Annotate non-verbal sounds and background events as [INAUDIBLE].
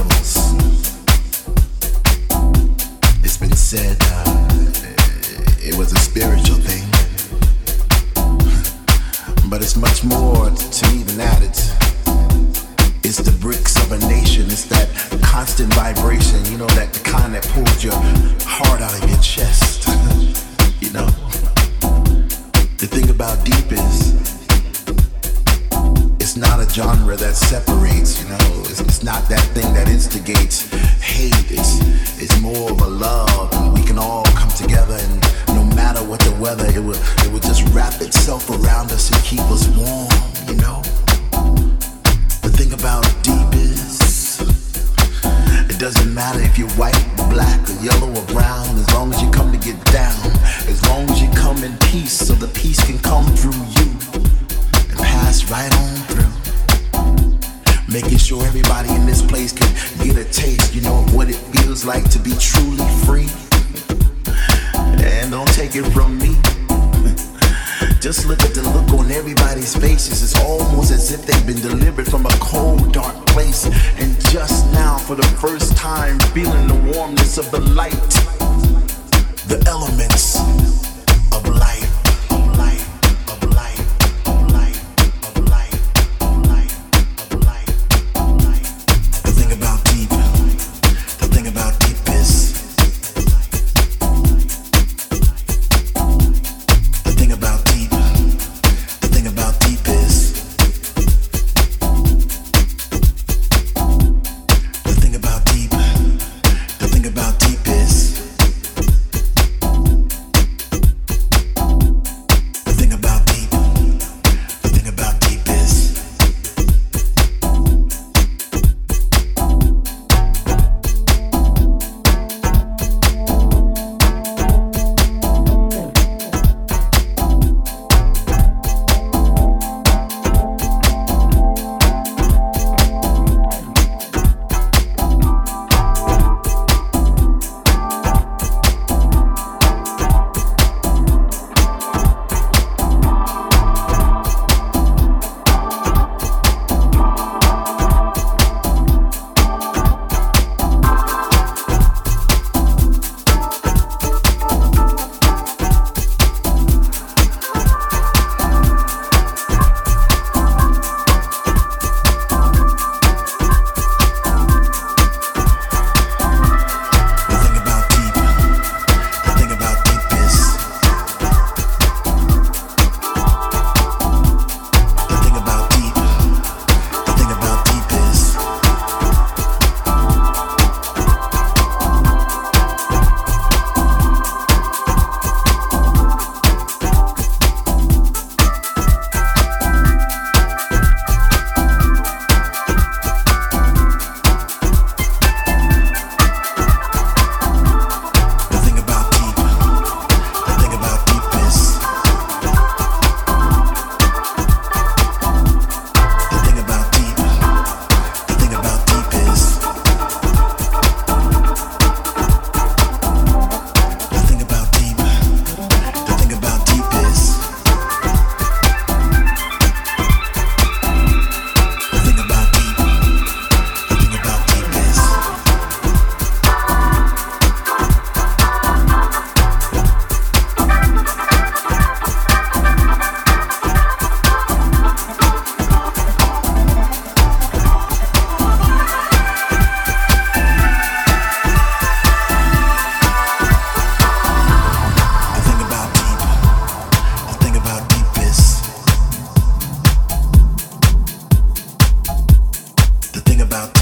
levels. It's been said uh, it was a spiritual thing, but it's much more to me than that. It's it's the bricks of a nation. It's that constant vibration, you know, that kind that pulls your heart out of your chest. [LAUGHS] you know, the thing about deep is not a genre that separates, you know. It's, it's not that thing that instigates hate. It's it's more of a love, and we can all come together, and no matter what the weather, it will it will just wrap itself around us and keep us warm, you know. The thing about deep is it doesn't matter if you're white, or black, or yellow, or brown, as long as you come to get down, as long as you come in peace, so the peace can come through you pass right on through. Making sure everybody in this place can get a taste, you know, of what it feels like to be truly free. And don't take it from me. [LAUGHS] Just look at the look on everybody's faces. It's almost as if they've been delivered from a cold, dark place. And just now, for the first time, feeling the warmness of the light, the elements about